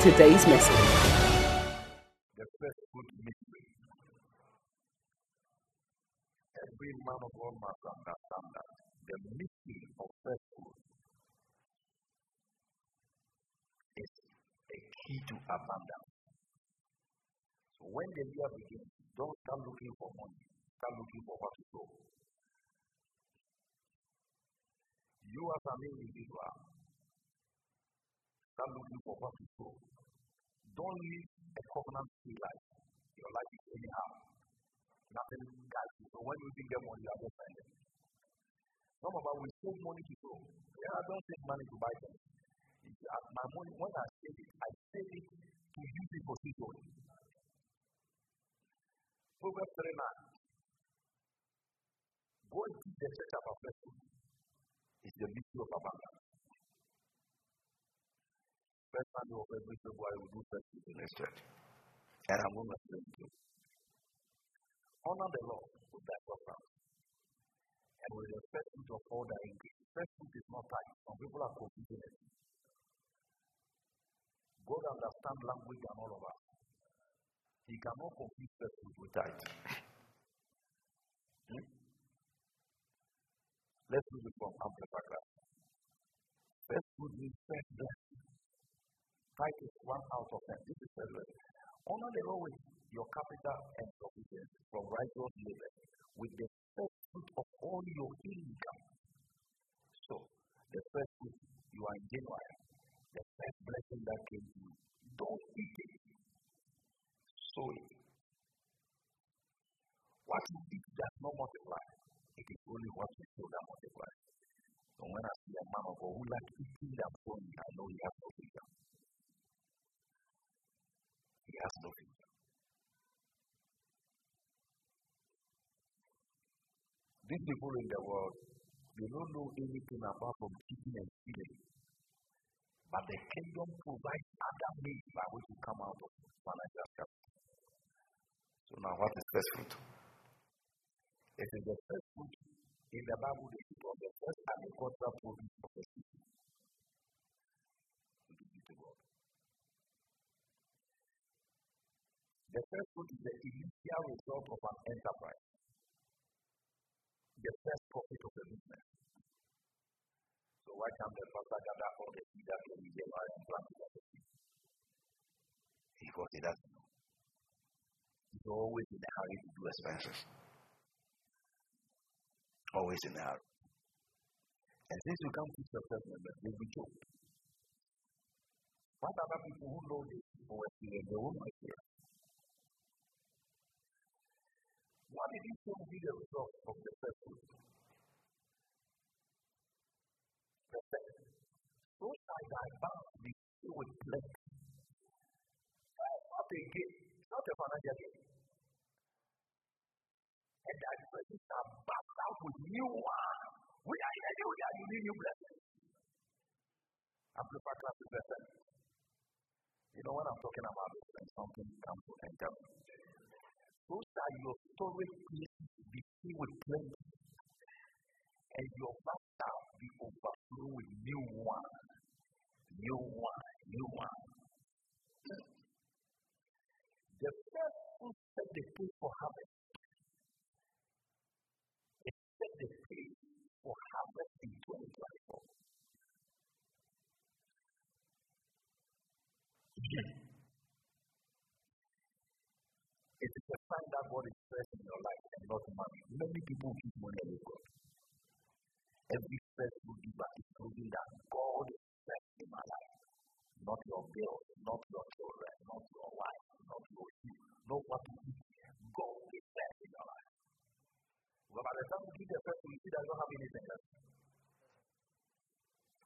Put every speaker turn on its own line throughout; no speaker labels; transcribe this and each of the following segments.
to today's message.
the first good mystery. Every man of God must understand that the mystery of first fruit is a key to abundance. So when the year begins, don't start looking for money, start looking for what to sow. You as an individual, start looking for what to sow. Don't live a covenant free life. Your life is anyhow. Nothing guides you. So when you think get money, you are just spending. Some of us we save money to sow. Yeah, I don't save money to buy things. My money, when I save it, I save it to use it for season. Proverbs 39. Go and teach the church about blessing. It's the mystery of abundance. We do first in this church. And I'm going to explain to you. Honor the Lord with thy substance. And with the first of all thy increase. Is not tight. Some people are confusing it. God understands language and all of us. He cannot confuse first with tithe. Hmm? Let's read it from Amplified. First fruit means first blessing. Tithe is one out of ten. This is first blessing. Honor the Lord with your capital and provisions from righteous labor, with the first fruit of all your income. So, the first fruit, you are in January. The first blessing that came to you, don't eat it. Sow it. What you eat does not multiply. It is only what you sow that multiplies. So when I see a man of God who likes eating that sowing, I know he has no future. He has no future. These people in the world, they don't know anything apart from eating and stealing. But the kingdom provides other means by which you come out of financial scarcity. So now what is first fruit? It is the first fruit in the Bible they of the first agricultural produce of the city. To give to God. The first one is the initial result of an enterprise. The first profit of a business. So why can't the pastor gather all the seed that came in January and plant it as a seed? Because he doesn't know. He's always in a hurry to do expenses. Always in a hurry. And since you can't teach yourself members, they'll be choked. What other people who know this or experience, they won't experience. What did he say be the result of the first fruit? Second. So shall thy bounds be filled with plenty. Not a gift, not a financial gift. And thy presence shall burst out with new wine. We are in a new year, you need new blessings. Amplify class is better. You know when I'm talking about this, something comes to enter. So shall your storage places be filled with plenty, and your shall be overflowing with new wine. New wine, new wine. The first who set the pace for harvest. It set the pace for harvest in 2024. Sign that God is present in your life and not money. Many people keep money away God. Every faithful giver is proving that God is present in my life. Not your bills, not your children, not your wife, not your you, not what you eat. God is present in your life. But by the time you give person, you see that you don't have anything else.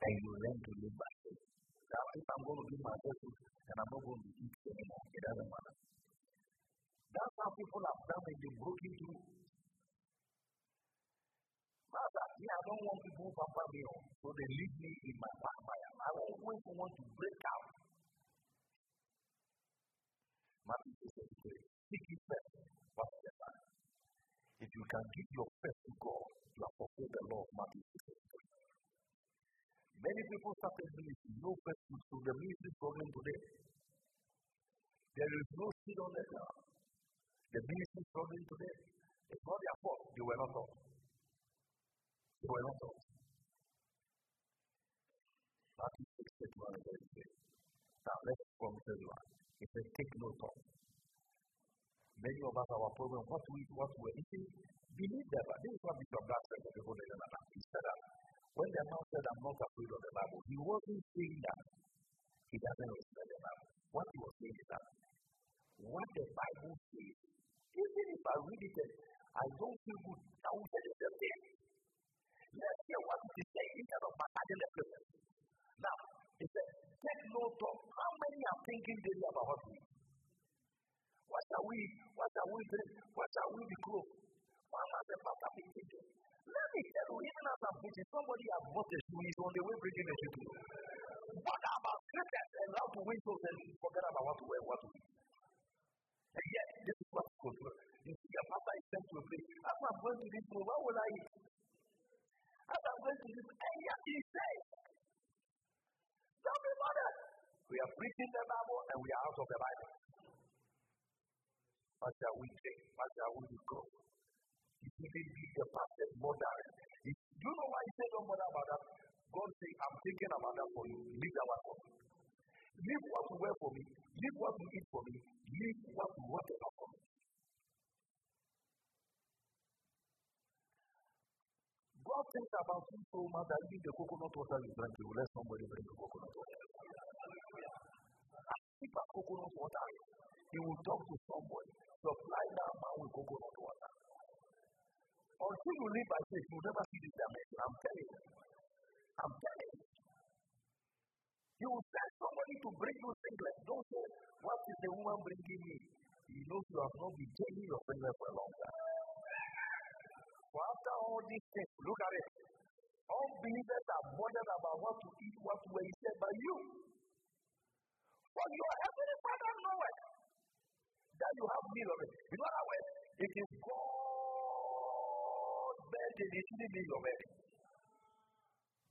And you learn to live by faith. if I'm going to give my best and I'm not going to eat anymore, it doesn't matter. That's how people have done it, they broke into. Master, yeah, I don't want people who pamper me, oh. so they leave me in my fire. I always want to break out. Matthew says, seek ye first what's. If you can give your first to God, you have fulfilled the law of Matthew 6. Many people started ministry, no first so the ministry is struggling today. There is no seed on the ground. The ministry is struggling today. It's not their fault. They were not taught. They were not taught. Matthew 6 31 is very clear. Now let's from everyone. It says, take no thought. Many of us, our problem, what we what we're eating, believe that. This is what Bishop Black said to people in the He said that when the man said, I'm not afraid of the Bible, he wasn't saying that he doesn't respect the Bible. What he was saying is that what the Bible says, even if I read it I don't feel good, I will tell you the same. Let's hear what it is saying instead of the person. Now, it says, take note of how many are thinking daily about what What shall we, what shall we drink? What shall we be clothed? One has a pastor be thinking. Let me tell you, even as I'm preaching, somebody has a shoe, he's on the way bringing a you. What about scriptures and how to win souls and forget about what to wear, what to eat? And yet, this is what goes through. You see, your is sent to a place. I'm going to this room, what will I eat? I'm going to this, and yet he says. We are preaching the Bible and we are out of the Bible. What shall we take? What shall we go? It will be the model. If, do you know why he said don't bother about that? God said, I'm thinking about that for you. Leave that one for me. Leave what you wear for me. Leave what you eat for me. Leave what you whatever for me. God thinks about you so much that even the coconut water you drink, you will let somebody bring the coconut water. If a coconut water, he will talk to somebody. Supply that man with coconut water. Until you live by faith, you'll never see this dimension. I'm telling you. I'm telling you. You will send somebody to bring you singlet. Don't say, What is the woman bringing me? You know you have not been taking your singlet for a long time. So after all these things, look at it. Unbelievers are bothered about what to eat, what to wear. Said, But you, for your heavenly Father knoweth that you have need of it. In other words, it is God birthday, they shouldn't be your wedding.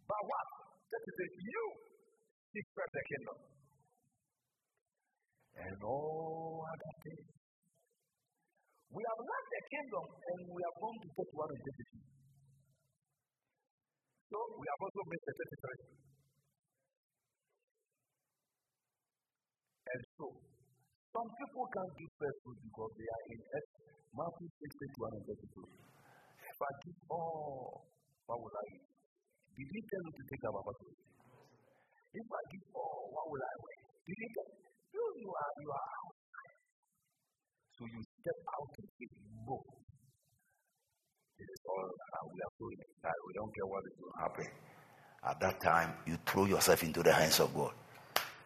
But what? That is you seek the kingdom. And all other things. We have left the kingdom and we are going to take one identity. So we have also made the 33. And so, some people can't give first fruit because they are in Matthew 6 21 and 32. Forgive all. What will I eat? Did he tell you to take our bottle? If I give all, what will I wear? He tell you? You are, you are outside. So you step out and say, no. It is all that we are doing. That we don't care what is going to happen. At that time, you throw yourself into the hands of God.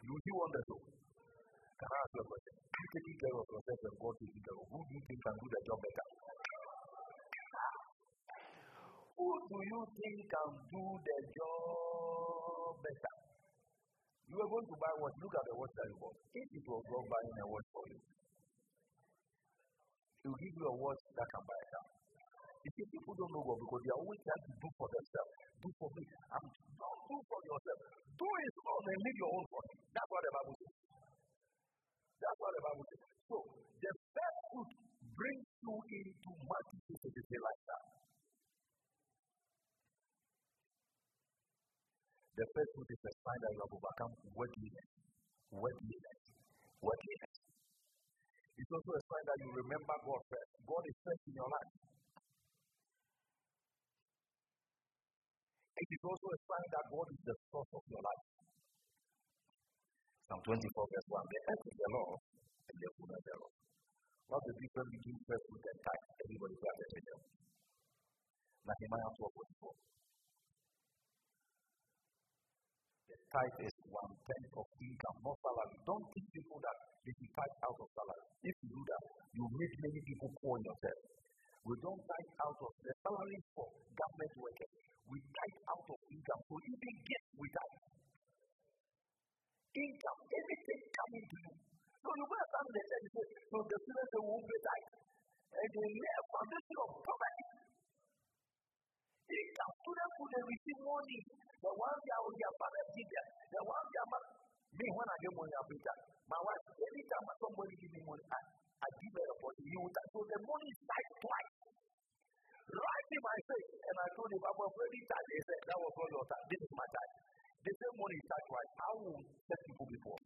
You do that. Can I ask you a question? You taking care of yourself and God taking care of Who do you think can do the job better? Who do you think can do the job better? You are going to buy what? Look at the watch that you bought. If it was God buying a watch for you, He will give you a watch that can buy a car. You see, people don't know God because they are always trying to do for themselves. Do for me. I'm, don't do for yourself. Do it all and leave your own for. That's what the Bible says. That's what the Bible says. So, the first fruit brings you into multiplicity like The first fruit is a sign that you have overcome worldliness. Worldliness. Worldliness. It's also a sign that you remember God first. God is first in your life. It is also a sign that God is the source of your life. Psalm 24, verse 1. The earth is the Lord, and the fullness thereof. What's the difference between first and tithe? Everybody pay attention. Nehemiah 12, 24. tithe is one tenth of income, not salary. Don't teach people that they should tithe out of salary. If you do that, you make many people poor yourself. We don't tithe out of the salary for government workers. We tithe out of income. So even get with that income, everything coming to you. So you go and the church say, so the students they won't pay tithe. And they lay a foundation of poverty. Income, students who they receive money. The they are with their parents give. The ones they are me when I get money, I pay that. My wife, anytime somebody give me money, I, I give her a body. You so the money is tied twice. Right in my face, and I told him, I was ready that they said that was all your time. This is my time. The same money is tied twice. I will set people before.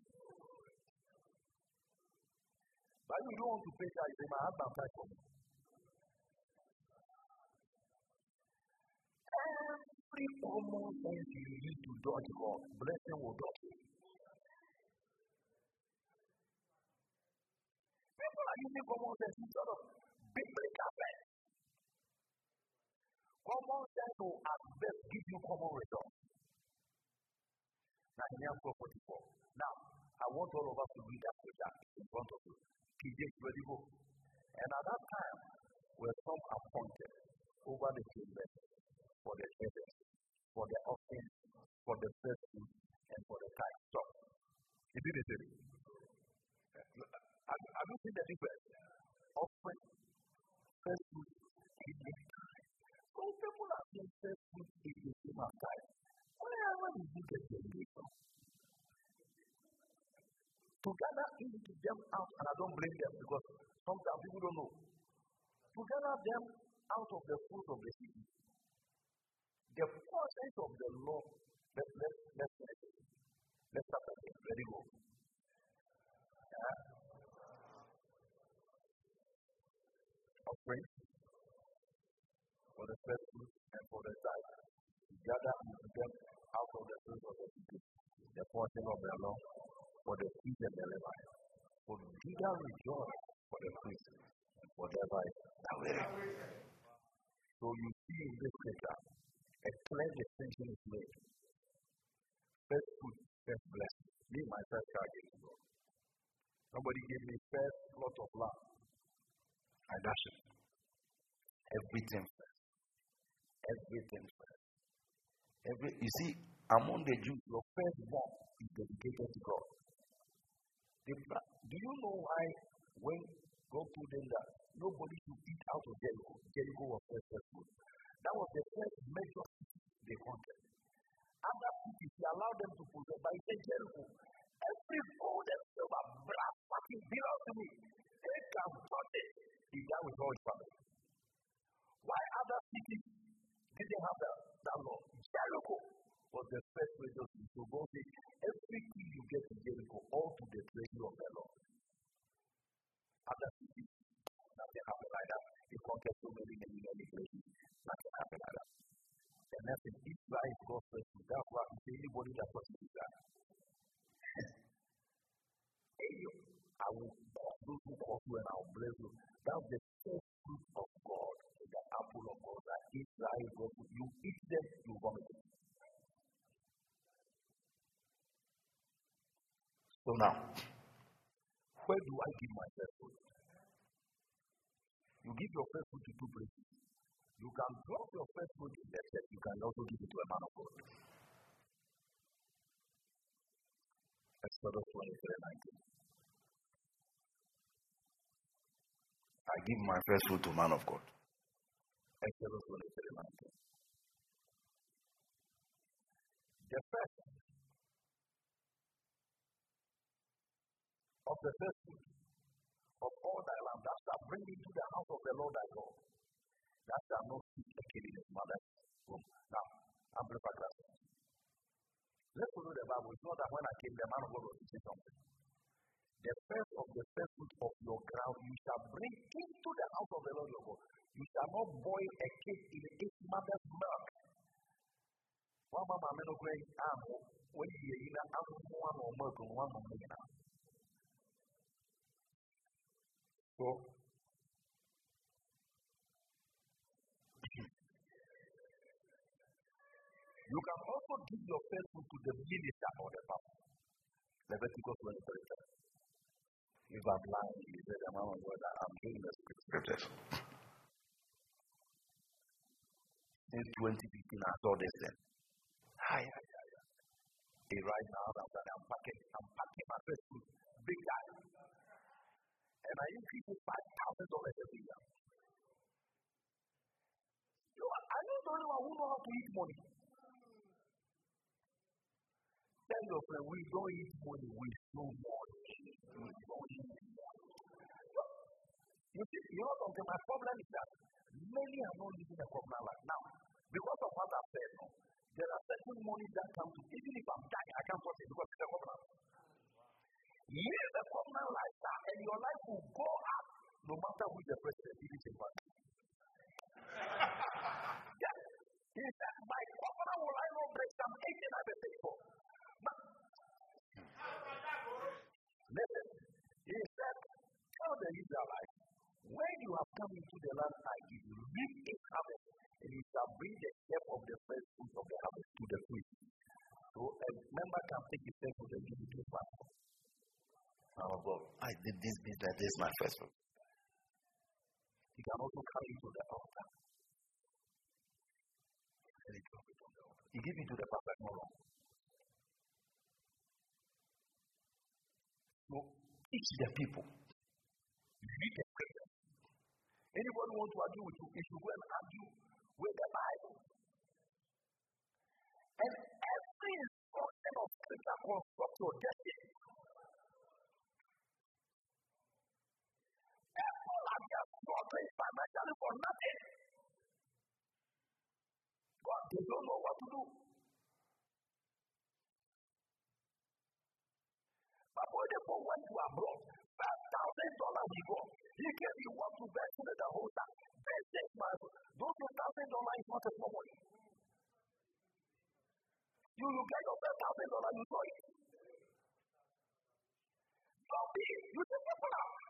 But you don't want to pay that, you my husband tied for me. Every common sense you need to dodge God, blessing will dodge you. People are using common sense instead of biblical sense. Common sense will at best give you common results. Now, in 44. Now, I want all of us to read that scripture in front of you. James, ready go. And at that time, were some appointed over the children for the children, for the offering, for the first and for the tithe. Stop. Did it. Have, have you seen the difference? Offering, fruit, and the tithe. So people are first fruit is the same as tithe. Where, where did you get the information? To gather into them out, and I don't blame them because sometimes people don't know. To gather them out of the fruit of the city. The process of the law, let's, let, let's let's start again. Ready, go. Yeah. offering for the first fruit and for the tithe. Gather into them out of the fruit of the people, the portion of the law for the seed and the Levite. For Judah rejoice for the fruit and for the Levite. So you see in this scripture, a clear distinction is made. First fruit, first blessing. Me, my first car gave to God. Somebody gave me first plot of land. I dash it. Everything first. Everything first. Every, you see, among the Jews, your firstborn is dedicated to God. do you know why when God told them that nobody should eat out of Jericho, Jericho was first fruit? That was the first city they conquered. Other cities, they allowed them to possess, but in Jericho, every gold So now, where do I give my first fruit? You give your first fruit to two places. You can drop your first fruit in the church. You can also give it to a man of God. Exodus 23 19. I give my first fruit to man of God. Exodus 23 The first of the first fruit of all thy land that shall bring into the house of the Lord thy God. That shall not speak a kid in his mother's womb. Now, amplify that. Let's follow the Bible. It's not that when I came, the man of God was say something the first of the first fruit of your ground you shall bring into the house of the Lord your God. You shall not boil a cake in its mother's milk. Arm when you hear that I'm one or milk on one of them now. So You can also give your fruit to the minister or the pastor. Leviticus 23. If I'm lying, he said, I'm God, I'm doing the scriptures. Since 2015, I saw this thing. Hi, hi, hi. Right now, I'm, packing, I'm packing my first. Big guy. And I increase it $5,000 every year. You know, I know the only one who know how to eat money. Tell your friend, we don't eat money, we so much. We don't eat money. You see, you know something, my problem is that many are not living a covenant life. Now, because of what I've said, there are certain money that come to, even if I'm dying, I can't touch it because it's a covenant. Live a covenant lifestyle, and your life will go up no matter who the president is in yes. He said, My covenant will I not break Psalm 18 I will. Listen, he said, Tell the Israelites, when you have come into the land I give you, reap its harvest, and you shall bring the step of the first fruit of the harvest to the priest. So eh, a member can take his of the give pastor. Oh, God, I did this this is my first fruit. He can also come into the altar. He give it to the pastor no longer. So teach the people. Read the scripture. Anybody want to argue with you, if you go and argue with the Bible. And every instruction of scripture constructs your destiny. People are just struggling financially for nothing. But they don't know what to do. for when you are broke. Five thousand dollars we go. He gave you what to bet to the whole time. Bet six months. Those two thousand dollars is not a small money. You will get your five thousand dollars, you saw it. Don't be, you say people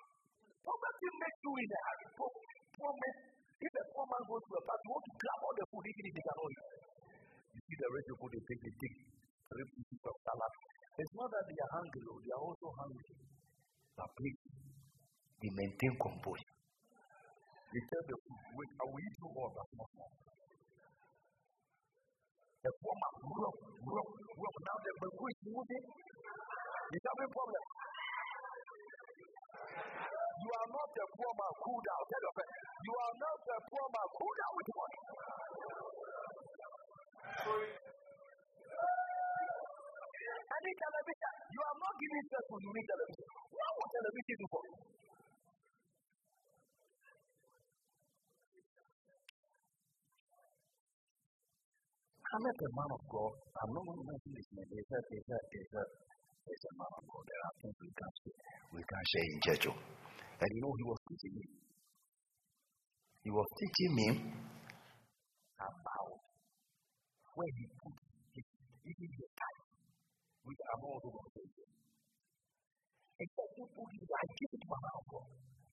are. Poverty makes you in a hurry. Poor man, if a poor man goes to a party, you want to grab all the food even if he cannot eat. You see the rich people, they take the take three pieces of salad it's not that they are hungry, they are also hungry. But please, they maintain composure. They tell the food, wait, I will eat you all, but not more. The poor man, rough, rough, rough. Now the Bagu is moving. He's having problem. You are not a poor man, cool down. Tell your friend, you are not a poor man, cool down with money. I need television. You are not giving sex when you television. What will television do for you? I'm not a man of God. I'm not to a, man of God. There are things we can share. We can share in church. Oh. And you know, he was teaching me. He was teaching me about where he put his, even the time we are more than one In fact, I give it to.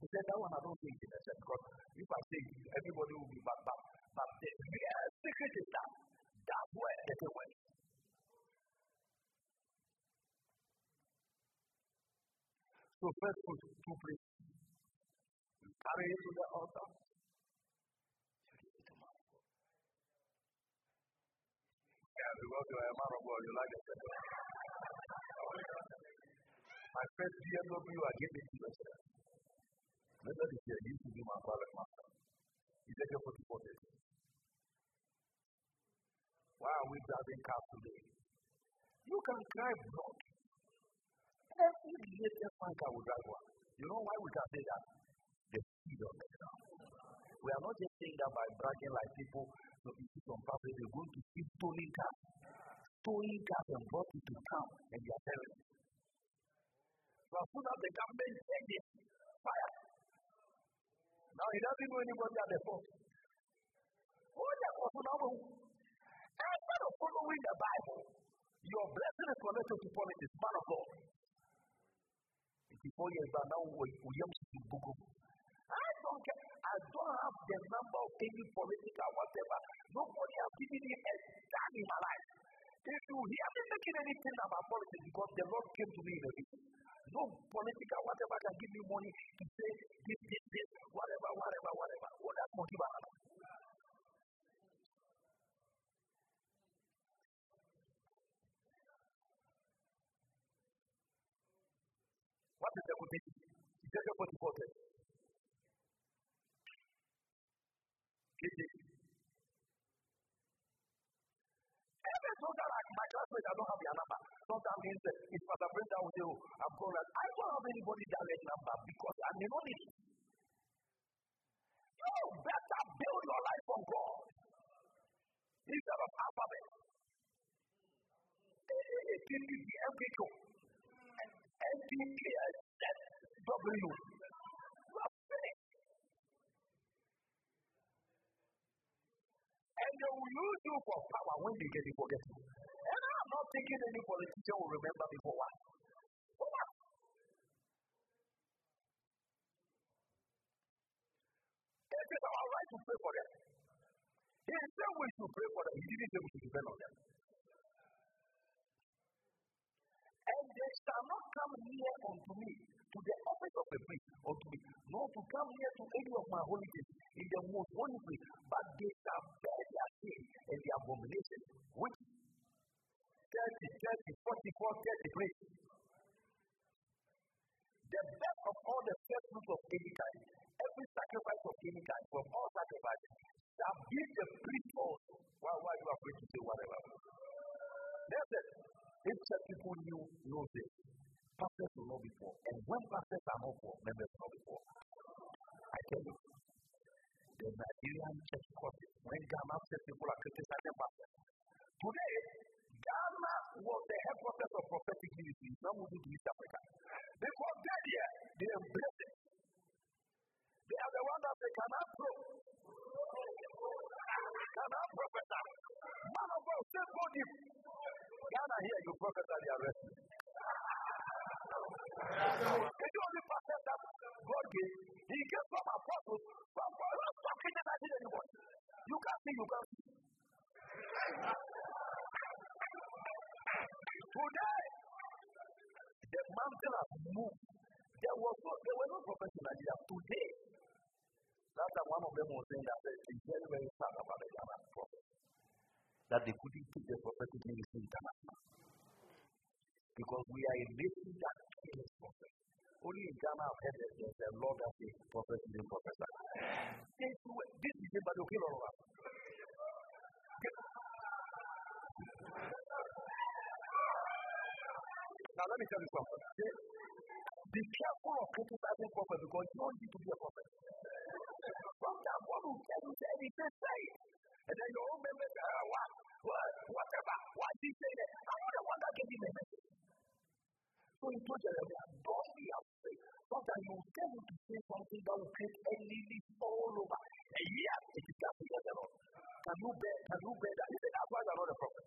He said, That one I don't think it. I said, Because if I say everybody will be back, back. But the real secret is that that's where a way. So, first put two places. Carry it to the altar. Yeah, because you are a man of God, you like it. My first BMW, I gave it to myself. Later this year, used to be my private master. He said, You're 44 days. Why are we driving cars today? You can drive blood. Every latest man car will drive one. You know why we can say that? The speed of the car. We are not just saying that by bragging like people. So if you some probably they're going to keep stolen cars. Stolen cars and brought it to town and they are selling. So as soon as the government take it, fire. Now he doesn't know anybody at the front. Oh, yeah, also now. Instead of following the Bible, your blessing is connected to politics, man of God. Before years are now, oh, oh, we young to book. Don't care. I don't have the number of any political whatever. Nobody has given me a dime in my life. If you hear me making anything about politics, because the Lord came to me in a vision. No political whatever can give me money to say this, this, this, whatever, whatever, whatever. What that monkey banana? What is the quotation? Ezekiel 44 says. Every soldier like my classmates, I don't have their number. Sometimes means it's Pastor Brenda will say, oh, I'm going I don't have anybody that let number because I may not need it. You better build your life on God instead of alphabet. Anything is the MKQ. NDKSW. And they will use you for power when they get it forget. And I'm not thinking any politician will remember me for what. For what? Our right to pray for them. He said we should pray for them. He didn't say we should depend on them. And they shall not come near unto me, to the office of a priest, unto me, nor to come near to any of my things in the most holy place, but they shall bear their sin and their abomination, which 30, 30, 44, 33. The best of all the first fruits of any kind, every sacrifice of any kind, from all sacrifices, shall be the priest also. Why, why you are afraid to say whatever? Listen, if such people knew, know this, pastors will not be poor. And when pastors are not poor, members will not be poor. I tell you, the Nigerian church causes, when Ghana says people are criticizing pastors, today, Ghana was the headquarters of prophetic ministry. Now moving to East Africa. Because that year, they embraced it. They are the ones that they cannot pro. Cannot prophesy. Man of God, say go deep. Ghana here, you prophesy, they arrest you. Can you only process that God gave? He gave some apostles, from not stop criticizing anyone. You can't see, you can't see. Today, the mountain has moved. There was no, there were no prophets in Nigeria. Today, last time one of them was saying that it's very, very sad about the Ghana prophet. That they couldn't keep the prophetic ministry international. Because we are a nation that kills prophets. Only in Ghana I've heard that there's a law that says prophets didn't prophesy. This is the Badoki law. Now, let me tell you something. Be careful of criticizing prophets because you don't need to be a prophet. Sometimes one will tell you anything, say. And then your own members say, uh, what, what, whatever, why did he say that? I'm not the one that gave him the message. So he told Jeremiah, don't be afraid. Sometimes you will tell him to say something that will create enemies all over. And yes, it is that the Lord. Can you bear, can you bear that? Said, that's why you're not a prophet.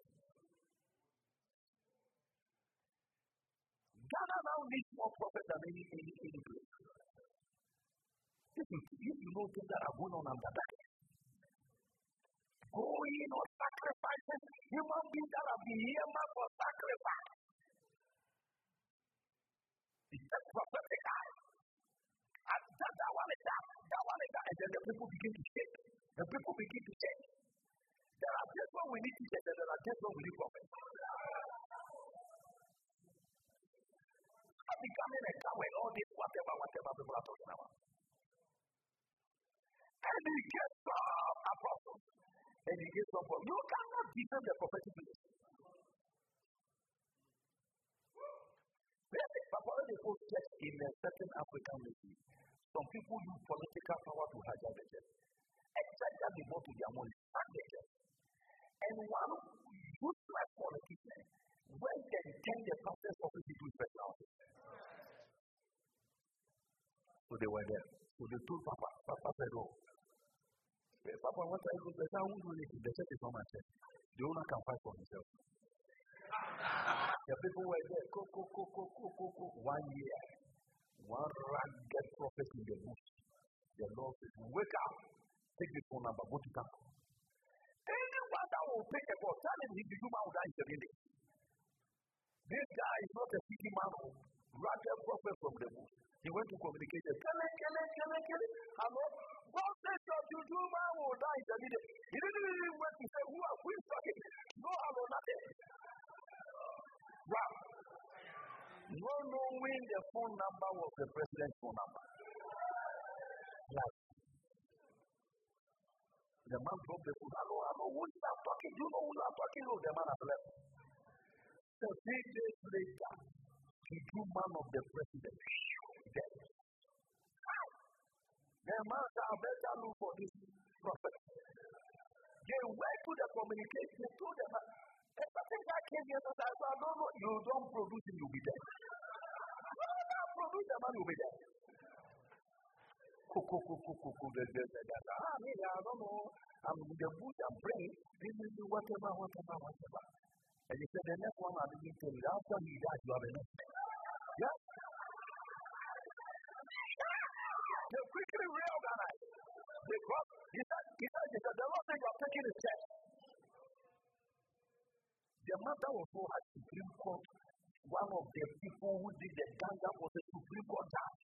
Ghana now needs more prophets than any, any, any place. If you, if you know things that are going on under that, going or sacrificing human beings that have been here for sacrifice. A prophetic eye. And that, that one is that, that one is that, and then the people begin to shake. The people begin to shake. There are days when we need to shake, and there are days when we need prophets. becoming a coward, all this, whatever, whatever people are talking about. And he gets some apostles. And he gets some You cannot defend the prophetic ministry. But when they go church in a certain African nation, some people use political power to hijack the church. Except that they want to their money, and the church. And one useless politician went and turned the pastor's office into his personal. So they were there. So they told Papa, Papa said, Oh, Papa, what are you going to say? I won't do anything. The church is not my church. The owner can fight for himself. The people were there, go, go, go, go, go, go, go. One year, one ragged prophet in the bush. The Lord said, Wake up, take the phone number, go to town. And will pick a ball. Tell him he's the human who died in the This guy is not a city man, oh. who rather prophet from the bush. He went to communicate. Kele, kele, kele, kele. Hello? God says your juju man will die in the He didn't even went to say, who are we talking? No, hello, nothing. Wow. No knowing the phone number was the president's phone number. Like, the man dropped the phone. Hello, hello, who is that talking? Do you know who is talking? No, the man has left. So three days later, he drew man of the president. Dead. The man said, I better look for this prophet. They went to the communication, told them, guy came I don't you don't produce him, you'll be dead. No, no, produce the man, you'll be dead. Coco, coco, coco. Ah, me, I don't know. I'm in the bush, I'm praying. This is whatever, whatever, whatever. And he said, the next one I didn't tell you, after he died, you have next. Yeah? They quickly reorganized. Because he said, he said, he said, the Lord said, you are taking a step. The matter was so at Supreme Court. One of the people who did the ganga was a Supreme Court judge.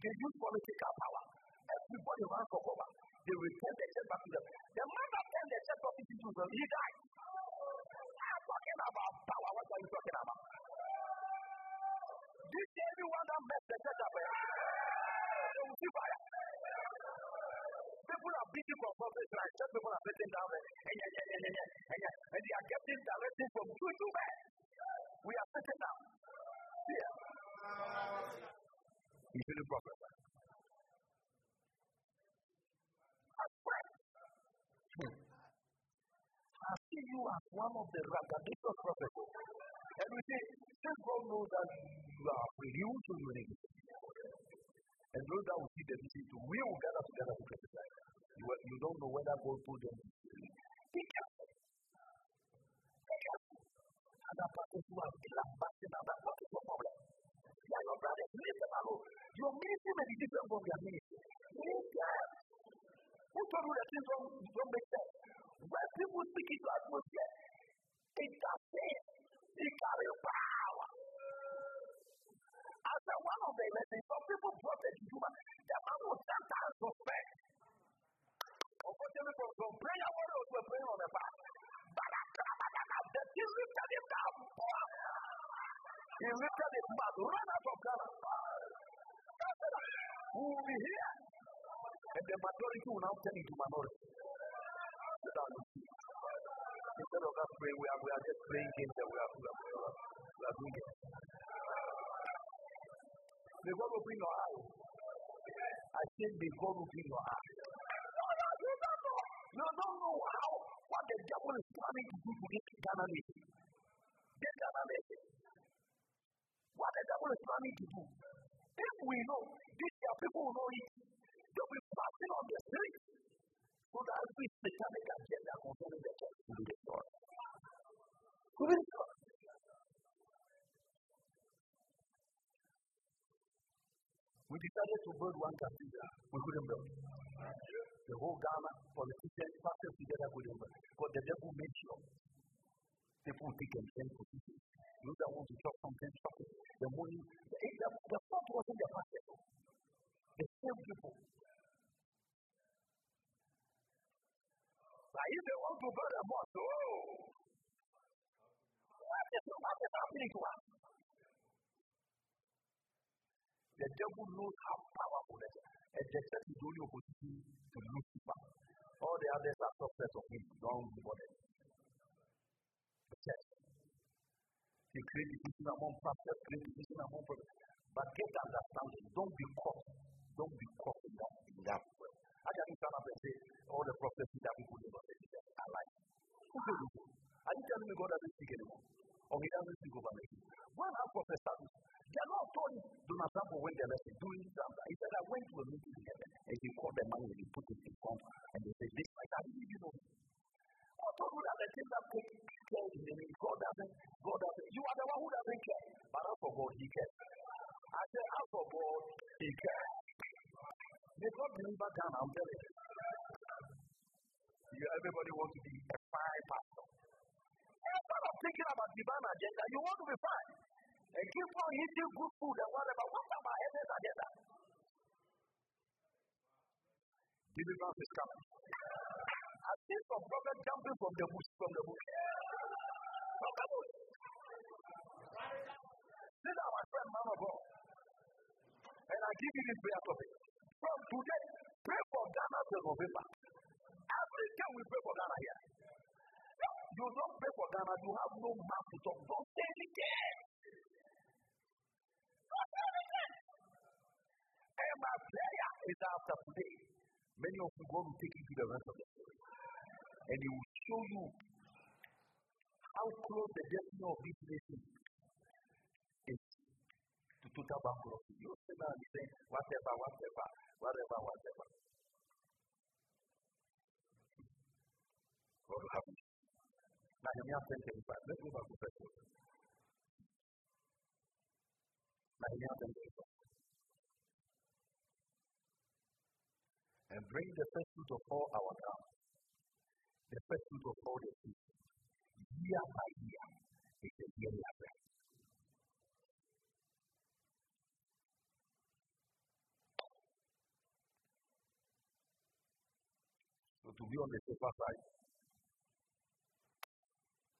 They used political power. Everybody ran for cover. They returned the check back to them. The man that turned the check back to them, he died. I'm talking about power. What are you talking about? This is everyone that messed the church up. They will see fire. People are beating from prophets like church people are sitting down there. And, and, and, and, and, and, and they are getting directions from two to bad. We are sitting down. Here. You should the prophet. I. Hmm. See you as one of the ragadicious prophets. And we say, since God knows that you are free, He will show you an And those that will see the vision too, we will gather together to prophesy. You, you don't know whether God told them. Your ministry may be different from their ministry. Who told you that things don't, don't make sense? When people speak into atmosphere, interfere. He carries power. As a one of the some people brought a human. The man was sometimes suspect. Unfortunately, from prayer warriors were praying on the back. But the king lifted him down. He lifted his mouth, ran out of Ghana. Who will be here? And the majority will now turn into minority. Instead of oh, us praying, we are, we are just playing games and we are, we are, we are, we are doing it. May God open your eyes. I said, may God open your eyes. You don't know. How, what the devil is planning to do to this Ghana nation. This Ghana nation. What the devil is planning to do. If we know, these people who know it. They'll be passing on the street so that every satanic agenda concerning the church will be destroyed. Will be destroyed. We decided to build one cathedral. We couldn't build. it. The whole Ghana politicians pastors together couldn't build. But the devil made sure people take and send positions. Those that want to chop something, chop it. The money, the, the, the fault wasn't the pastor. The same people Now, if they want to build a mosque, oh, what is, what is happening to us? The devil knows how powerful it is. And the church is only opposition to Lucifer. All the others are subsets of him. Don't be bothered. The church. He created division among pastors, create division among prophets. But get understanding. Don't be caught. Don't be caught in that, in that way. I can stand up and say, all the prophecies that people never said are lying. Are you telling me God doesn't speak anymore? Or he doesn't Keep eating good food and whatever. What about heaven's agenda? Deliverance is coming. I see some prophet jumping from the bush, from the bush. From the bush. Sit down, my friend, man of God. And I give you this prayer topic. From today, pray for Ghana till November. Every day we pray for Ghana here. You don't pray for Ghana, you have no mouth to talk. Don't say anything. Don't say anything. And my prayer is after today. Many of you going to take you to the rest of the story. And he will show you how close the destiny of this nation is to total bankruptcy. You sit down and say, whatever, whatever, whatever, whatever. God will have you. Nehemiah 10 35. Let's go back to verse 4. Nehemiah 10 and bring the first fruit of all our ground, the first fruit of all the seed, year by year, yearly harvest. So to be on the safer side,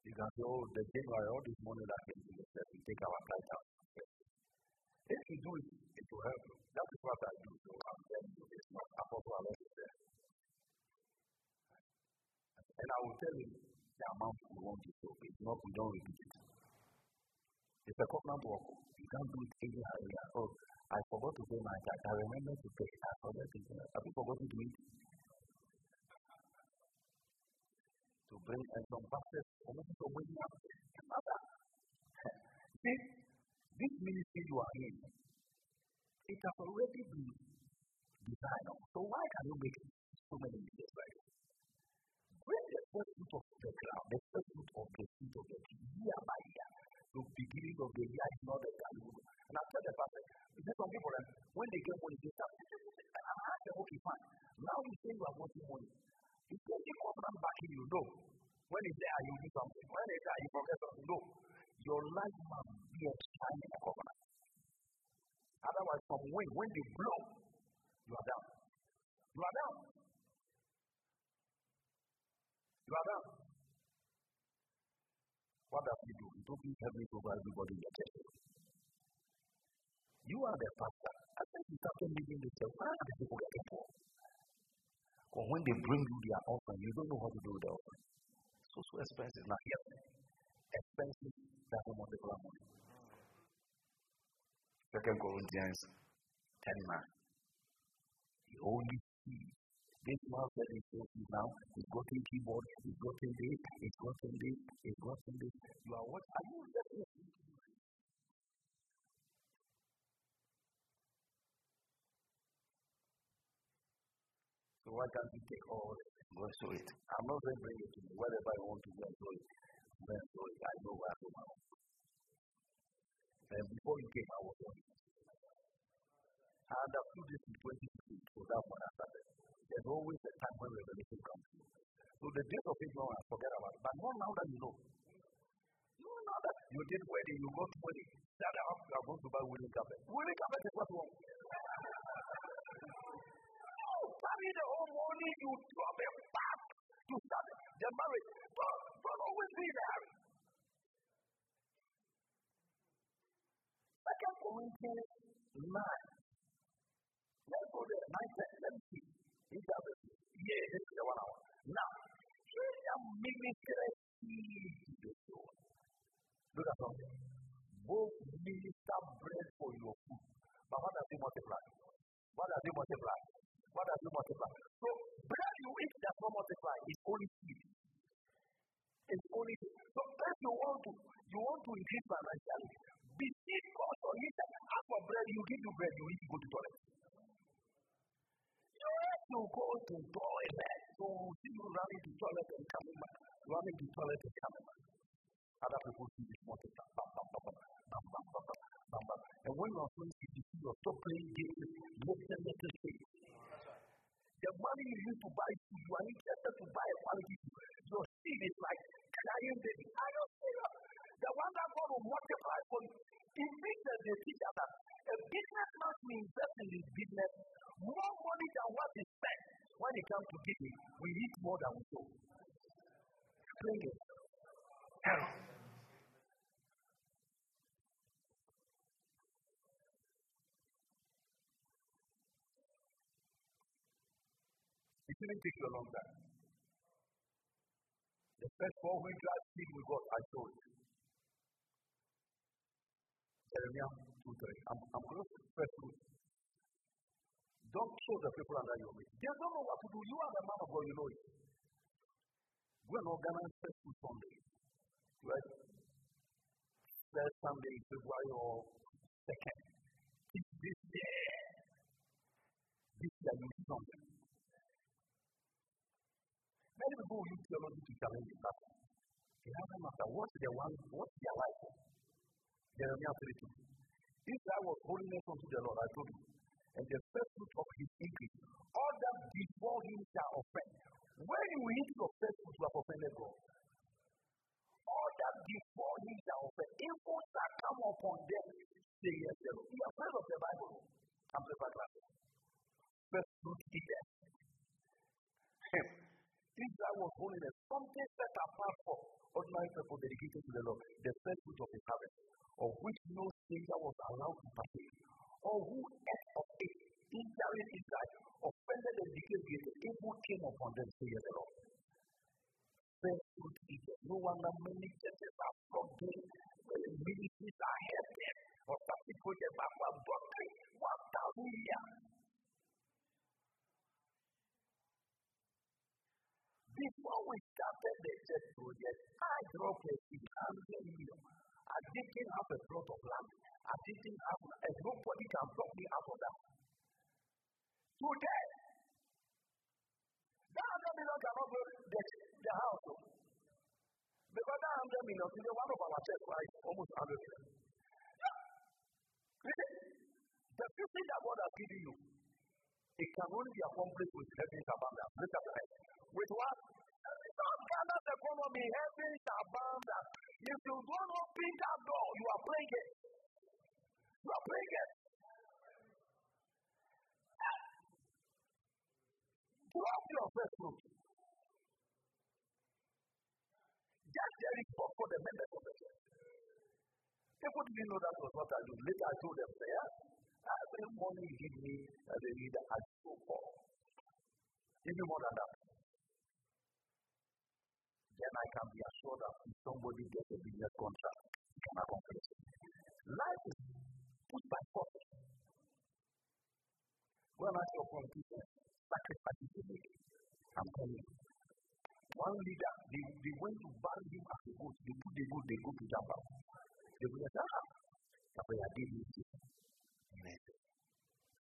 you can say, oh, the January, all this money that came to the we take our flight out. If you do it, it will help you. That is what I do. So I'm telling you, it's not Apostle Alex is there. And I will tell you the amount we want to show. If not, we don't repeat it. It's a covenant work. You can't do it anyhow. Oh, I forgot to pay my tax. I remember to pay. I forgot to pay. Have you forgotten to eat? To bring and some pastors, almost to bring up. See, this ministry you are in, it has already been designed. So why can you make so many mistakes like this? Bring the first fruit of the ground, the first fruit of the seed of the tree, year by year. The beginning of the year is not the time. And I tell the pastor, there's some people when they get money, they start. And I ask them, okay, fine. Now you say you are wanting money. If they come back in, you know. When it's there, you do something. When it's there, you forget something. No your life must be a in covenant. Otherwise, from when, when they blow, you are down. You are down. You are down. What does he do? He opens heaven over everybody in church. You are the pastor. I think you started living this church. Where are the people getting poor? Or when they bring you their offering, you don't know what to do with the offering. So, so expensive. Now, yes, expensive doesn't want the money. Second Corinthians 10 9. The only see this one that is talking now is gotten keyboard, is gotten this, is gotten this, is gotten this. You are what? Are you listening? So why can't you take all and go through it? I'm not going to bring it to me. Whatever I want to go do it. Then so I know where I own. And before you came, I was on it. I understood this in 2016, so that's when I. There's always a time when revelation comes. So the days of Israel, I forget about it. But not now that you know. You know that you did wedding, you got wedding. That you are going to buy wedding carpet. Wedding carpet is what wrong. you carry the whole money, you drop it back to start the marriage. Don't, don't always be there. Second Corinthians 9. Let's go there. 9 10. Let me see. Is that the Yeah, this is the. Now, here are ministry Look at something. Both minister bread for your food. But what does multiply? What does multiply? What does multiply? So, bread you eat does not multiply. It's only seed. It's only. So, if you want to, you want to increase financially, Beseech God for you. Ask for bread, you give you bread, you to go to toilet. You have to go to toilet. So see you running to toilet and coming back. Running to toilet and coming back. Other people see this water. Bam, bam, bam, bam, bam, bam, bam, bam, bam. And when you are playing CDC, you stop playing games, them make it The money you use to buy food, you are interested to buy a quality food. Your seed is like crying baby. Are you serious? The one that God will multiply for you. In business, they teach us that a businessman to invest in his business more money than what he spent. When it comes to giving, we eat more than we sow. Explain it. Error. It didn't take you a long time. The first four weeks last week we got, I told you. Jeremiah 2 3. I'm, I'm close week. Don't show the people under your feet. They don't know what to do. You are the man of God, you know it. Go and organize food Sunday. Right? First Sunday, February or second. It's this year. This year you do something. Many people use theology to challenge the past. It doesn't matter. What's the one, what's their life? Jeremiah 32. If I was holiness unto the Lord, I told you, and the first fruit of his increase, all that before him shall offend. When you eat your first fruit, you have offended God. All that before him shall offend. Evil shall come upon them, say yes. You are afraid of the Bible. I'm the Bible. First fruit eater. Israel was holiness, something set apart for ordinary people dedicated to the Lord, the first fruit of his harvest, of which no stranger was allowed to partake, or who ate of it, injuring Israel, offended and declared guilty, evil came upon them, say the Lord. First fruit eaters, no wonder many churches are struggling, ministries are helping, or projects are doctrine, 1,000 years. Before we started the church project, I dropped a 600 million. I didn't have a plot of land. I didn't have, and nobody can talk me out of that. Today, that hundred million cannot go the, the house. Because that hundred million is one of our church price, almost hundred million. Really? The fifty that God has given you, it can only be accomplished with heaven's abundance. Look at that. With what? Don't Ghana's economy, heaven's abundance. If you don't open that door, you are playing it. You are playing it. Drop your fruit. Just there is hope for the members of the church. People didn't know that was what I do. Later I told them, yeah, every morning you give me as a leader, I poor. Give me more than that then I can be assured that if somebody gets a business contract, he can accomplish it. Life is put by force. When I saw politicians, sacrifices to make. I'm telling you. One leader, they, they went to ban him as a goat. They put the goat, they go to out. They will say, ah, I did this. Amen.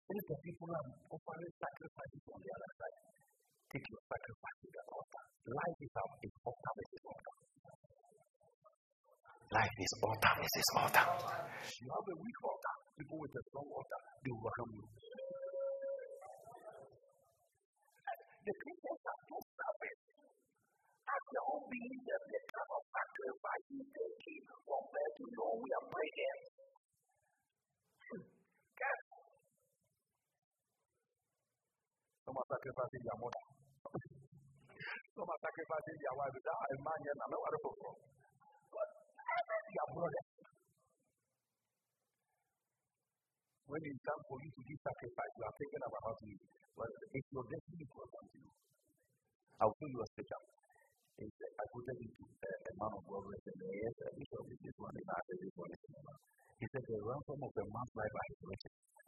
The people are offering sacrifices on the other side, take your sacrifice to the altar. Life is our is altar, Mrs. Altar. Life is altar, Mrs. Altar. You have a weak altar. People with a strong altar, they will welcome you. The Christians are too selfish. As their own believers, the kind of sacrifice you take compared to hmm. your we are praying. Yes. Some are sacrificing their mother. Some are sacrificing their wife. That a man here, I'm not what for. But their brother. When it's time for you to give sacrifice, you are thinking about how to live. Well, it's your destiny to to you. I'll show you a scripture. It's, I put it into uh, a man of God said, yes, this one is this one, and I said this one is. He said, the ransom of a man's life are.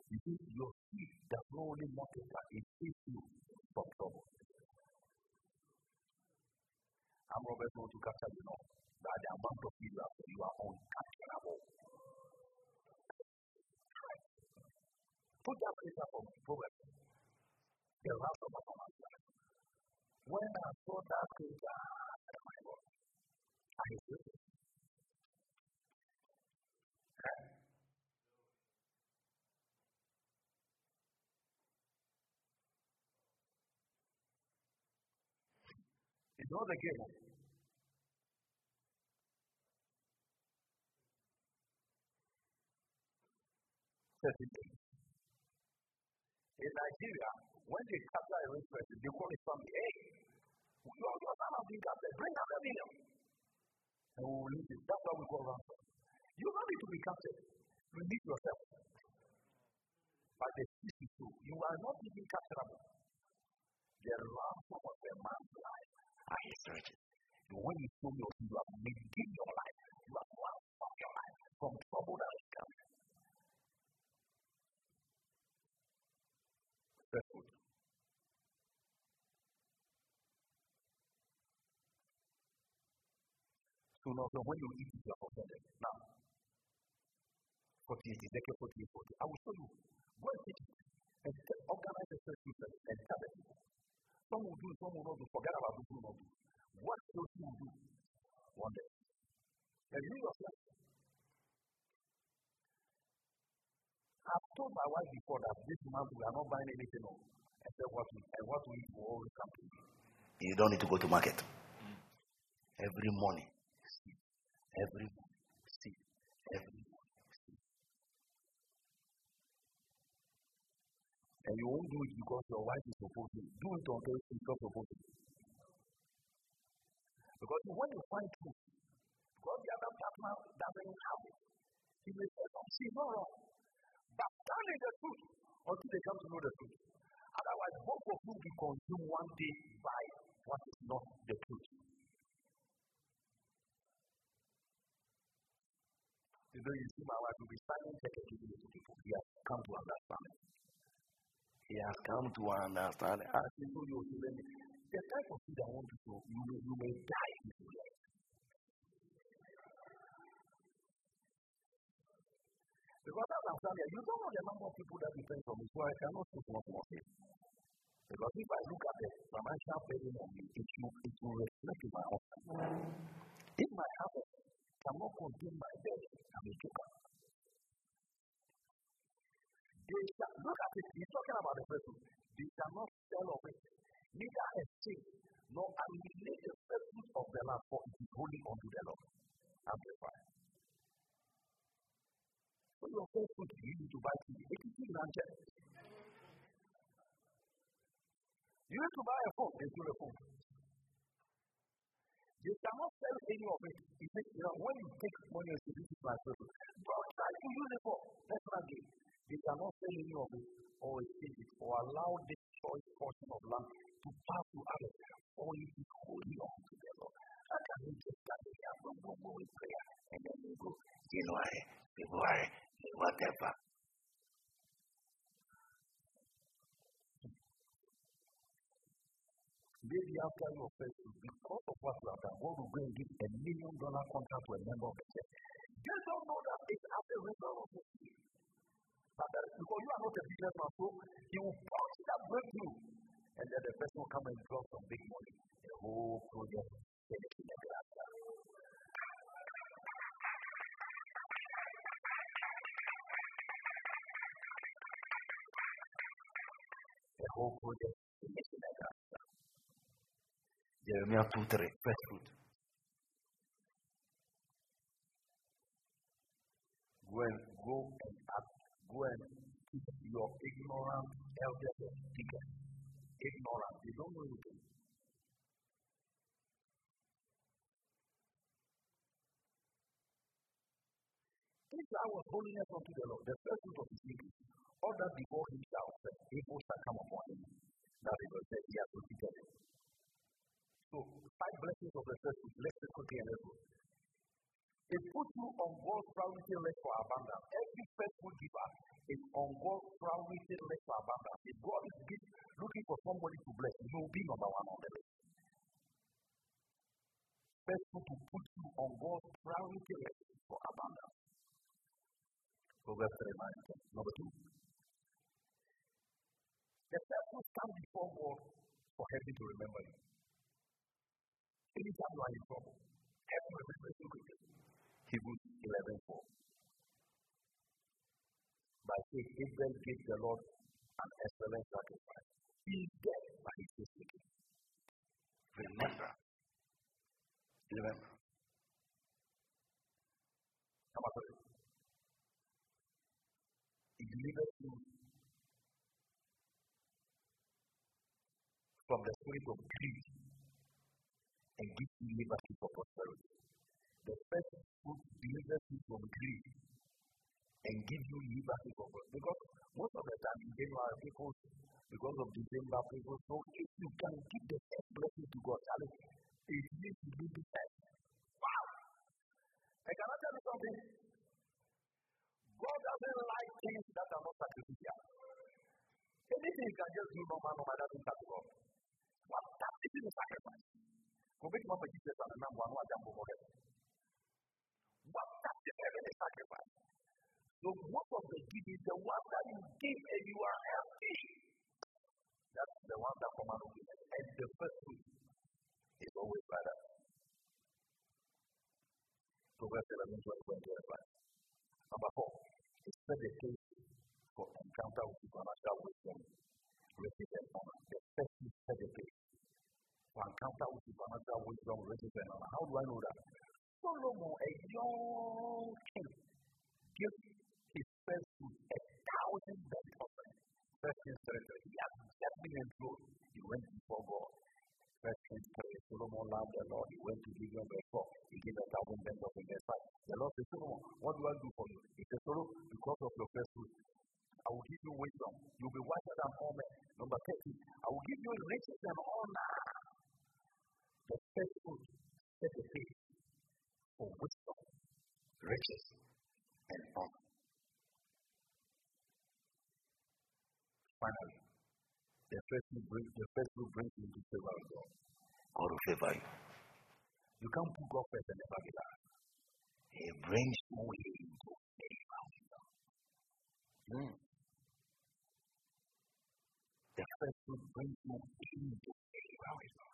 You see, your seed does not only multiply, it saves you from trouble. I'm always going to capture you know that the amount of you are, you are uncapturable. Put that picture from Proverbs. The last of my life. When I saw that picture, oh my God, I hate it. It's not a game. Certain things. In Nigeria, when they capture a rich person, they family, hey, your, your son has been captured, bring out a million. And we will it. That's why we call ransom. You don't need to be captured. Release yourself. But the truth is true. You are not even capturable. The ransom of a man's life are his. When you show me you have made your life, you have transformed your life from trouble that is coming. First food. So now, when you eat it, you are offended. Now, 48, Ezekiel 48, 40. I will show you. Go and take it and organize a church and tell them. Some will do, some will not do. Forget about those who will not do. What those who will do one day. And you yourself. I've told my wife before that this month we are not buying anything else except what we and what we eat will always come to you. You don't need to go to market. Every morning, see. Every morning, see. Every morning. And you won't do it because your wife is supposed to. Do it until she's not supposed to. Because when you find truth, because the other partner doesn't have it, he may say, oh, she's not wrong. But in the truth until they come to know the truth. Otherwise, both of you will be consumed one day by what is not the truth. You know, you see my wife will be standing secretly to people. He has come to understand. He has come to understand. As you know, you the type of food I want to show, you may, you may die if you like. Because as I'm telling you, don't know the number of people that depend on me, so I cannot more. Because if I look at the financial burden on me, it will, it will reflect in my offering. If my harvest cannot contain my bed, I'm a joker. They shall, look at it, he's talking about the person. They shall not sell of it, neither You need to buy a phone, they do the phone. You cannot sell any of it. It says, you know, when you take money and say, this is my person, don't try to use it for personal gain. They cannot sell any of it or exchange it or allow this choice portion of land to pass to others or it is holy unto the Lord. How can we just gather here from one prayer and then we go January, February, whatever? Maybe after first because of what you have done, will go and give a million dollar contract to a member of the church. Just don't know that it's of the But that, because you are not a businessman, so he will punch that breakthrough. And then the person will come and drop some big money. The whole project the. The whole project in the glass. Jeremiah 2 3, first fruit. Go and go and act go and keep your ignorant elders and deacons. Ignorant, they don't know anything. Was holiness unto the Lord, the first fruit of his English, all that before him shall say, evil shall come upon him. That is what he has repeated. So, five blessings of the fruit, let's take quickly and let's. It puts you on God's priority list for abundance. Every faithful giver is on God's priority list for abundance. If God is looking for somebody to bless, you will be number one on the list. Faithful to put you on God's priority list for abundance. Proverbs 3 Number two. The faithful stand before God for heaven to remember you. Anytime you are in trouble, heaven remembers you quickly. Hebrews 11 4. By faith, Israel gave the Lord an excellent sacrifice. He is dead, but he is speaking. Remember, Remember. Number three. He delivers you from the spirit of greed and you liberty for prosperity. The first fruit delivers you from greed and gives you liberty for prosperity. Because most of the time in January, people, because of December, people, so if you can give the first blessing to God, I mean, it means to do the first. Wow! I cannot tell you something. God doesn't like things that are not sacrificial. Anything you can just do normal, normal doesn't sacrifice. What My Jesus and the number one jump over there. What. So most of the giving is the one that you give and you are happy. That's the one that command And the first fruit is always that. Proverbs 11, 25. Number four, the case for encounter with supernatural wisdom, riches and honor. The first is the case for encounter with supernatural wisdom, and honor. How do I know that? Solomon, a young king, gave his first fruit a thousand burnt offerings. First Kings 33. He had just been enthroned. He went before God. First Kings 3. Solomon loved the Lord. He went to Gibeon verse 4. He gave a thousand burnt offerings verse 5. The Lord said, Solomon, what do I do for you? He said, Solomon, because of your first fruit, I will give you wisdom. You'll be wiser than all men. Number 30, I will give you riches and honor. The fruit set the for wisdom, riches, and honor. Finally, the first will bring the first will bring you into favor of God. God will favor you. You can't put God first and never be that. He brings you into favor with God. Mm. The first will bring you into favor with God.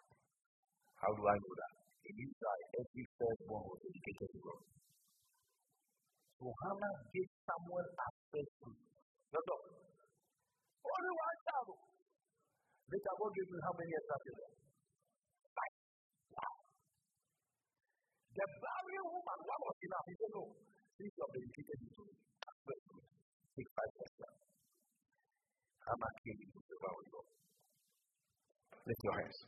How do I know that? In Israel, every firstborn was dedicated to God. So Hannah gave Samuel access to. All. Only one child. Later, God gave me how many extra children? Five. Wow. The barren woman, what was enough? He said, No, since you have dedicated to me, take five extra. Hannah came into the with God. Lift your hands.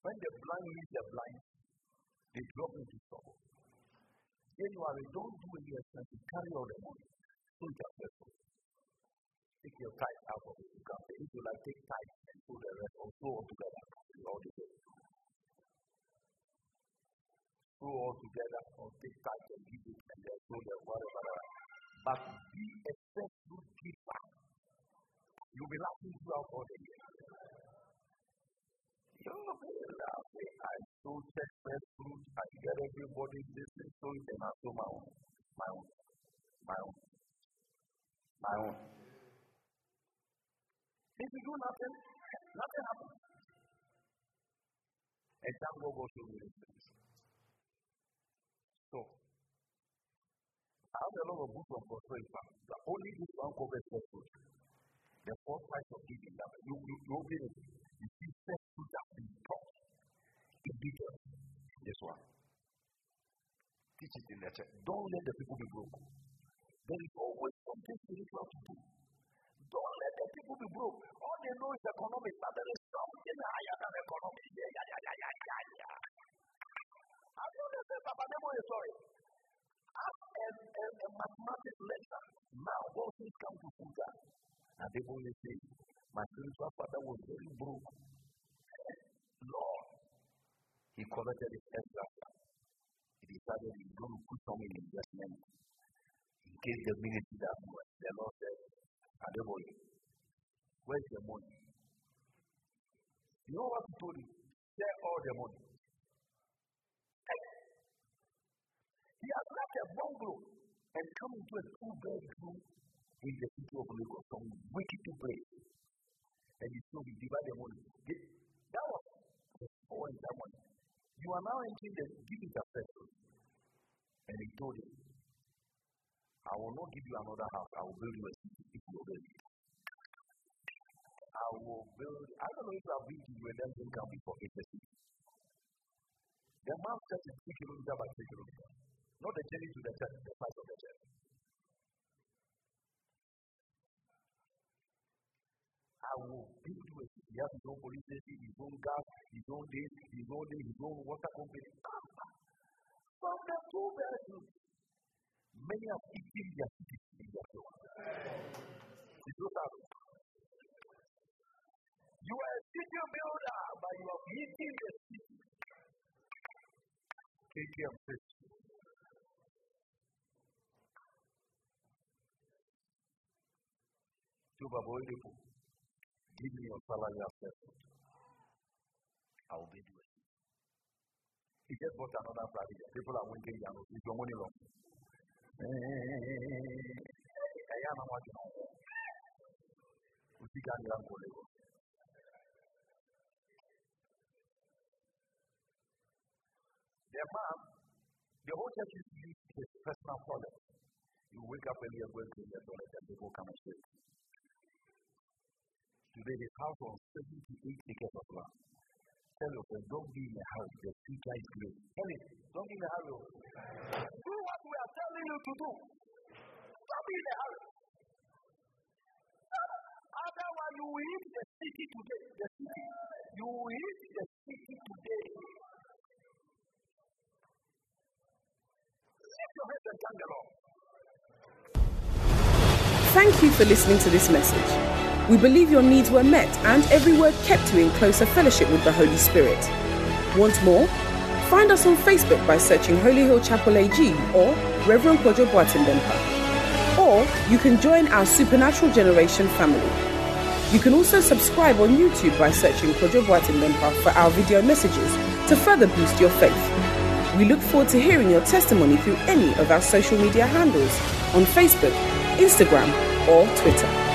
When the blind lead the blind, they drop into trouble. January, don't do expense to carry all the money. Just vessel. Take your tithe out of it. You can pay. If you like, take tithe and do the rest or throw all together. All together. Throw all together or take tithe and give it and then throw the whatever. But be a faithful giver. You'll be laughing throughout all the year. Laughing. I so take first. I get everybody listening to it and I do my own. My own. My own my own. If you do nothing, nothing happens. And thank God goes to things. So, I have a lot of books on prosperity. The only book one covers. The four types of giving that you you you open it. You taught in. This one. Teach it in church. Don't let the people be broke. There is always something spiritual to do. Don't let the people be broke. All they know is economics, but there is something higher than economics. Yeah, yeah, yeah, yeah, yeah, yeah. Have you listened, Papa Nemo sorry. As a, a, a mathematics lecturer, now all things come to Fuga. And they only say, my spiritual father was very broke. Lord, he collected his extra. He decided he's going to put some in investment case the ministry that the Lord said, Adeboye, where's the money? You know what he told him? Share all the money. He has left a bungalow and come into a two bedroom in the city of Lagos, some wicked place. And he told him, divide the money. That was the point that money. You are now entering the giving the And he told him, I will not give you another house. I will build you a city if you obey me. I will build. I don't know if you have been to Redemption Camp before. It's a city. The mount church is three kilometers by three kilometers. Not the journey to the church, the size of the church. I will a. He has his own police station, his own gas, his own this, his own this, his own water company. From the two bedrooms, many have eaten their cities in their. You are a city builder, but you are eating the city. Take care of this. Give me your salary assessment. I will be doing. He just bought another flat. People are winking down. It's your money long. Ẹ̀yà náà wájú náà wọ̀. Òsì ká ní àgọ́ lẹ́wọ̀. The man, whole church is his personal toilet. You wake up early and go into the toilet and people come and shake. Today his house was 78 acres of land. Tell your friend, don't be in a hurry. The future is great. Tell him, don't be in a hurry. Oh. Do what we are telling you. Otherwise, ah, will hit the city today. The city. You will hit the city today. Lift your and.
Thank you for listening to this message. We believe your needs were met and every word kept you in closer fellowship with the Holy Spirit. Want more? Find us on Facebook by searching Holy Hill Chapel AG or Reverend Kojo Boatendempa. Or you can join our Supernatural Generation family. You can also subscribe on YouTube by searching Kojo Boatendempa for our video messages to further boost your faith. We look forward to hearing your testimony through any of our social media handles on Facebook, Instagram, or Twitter.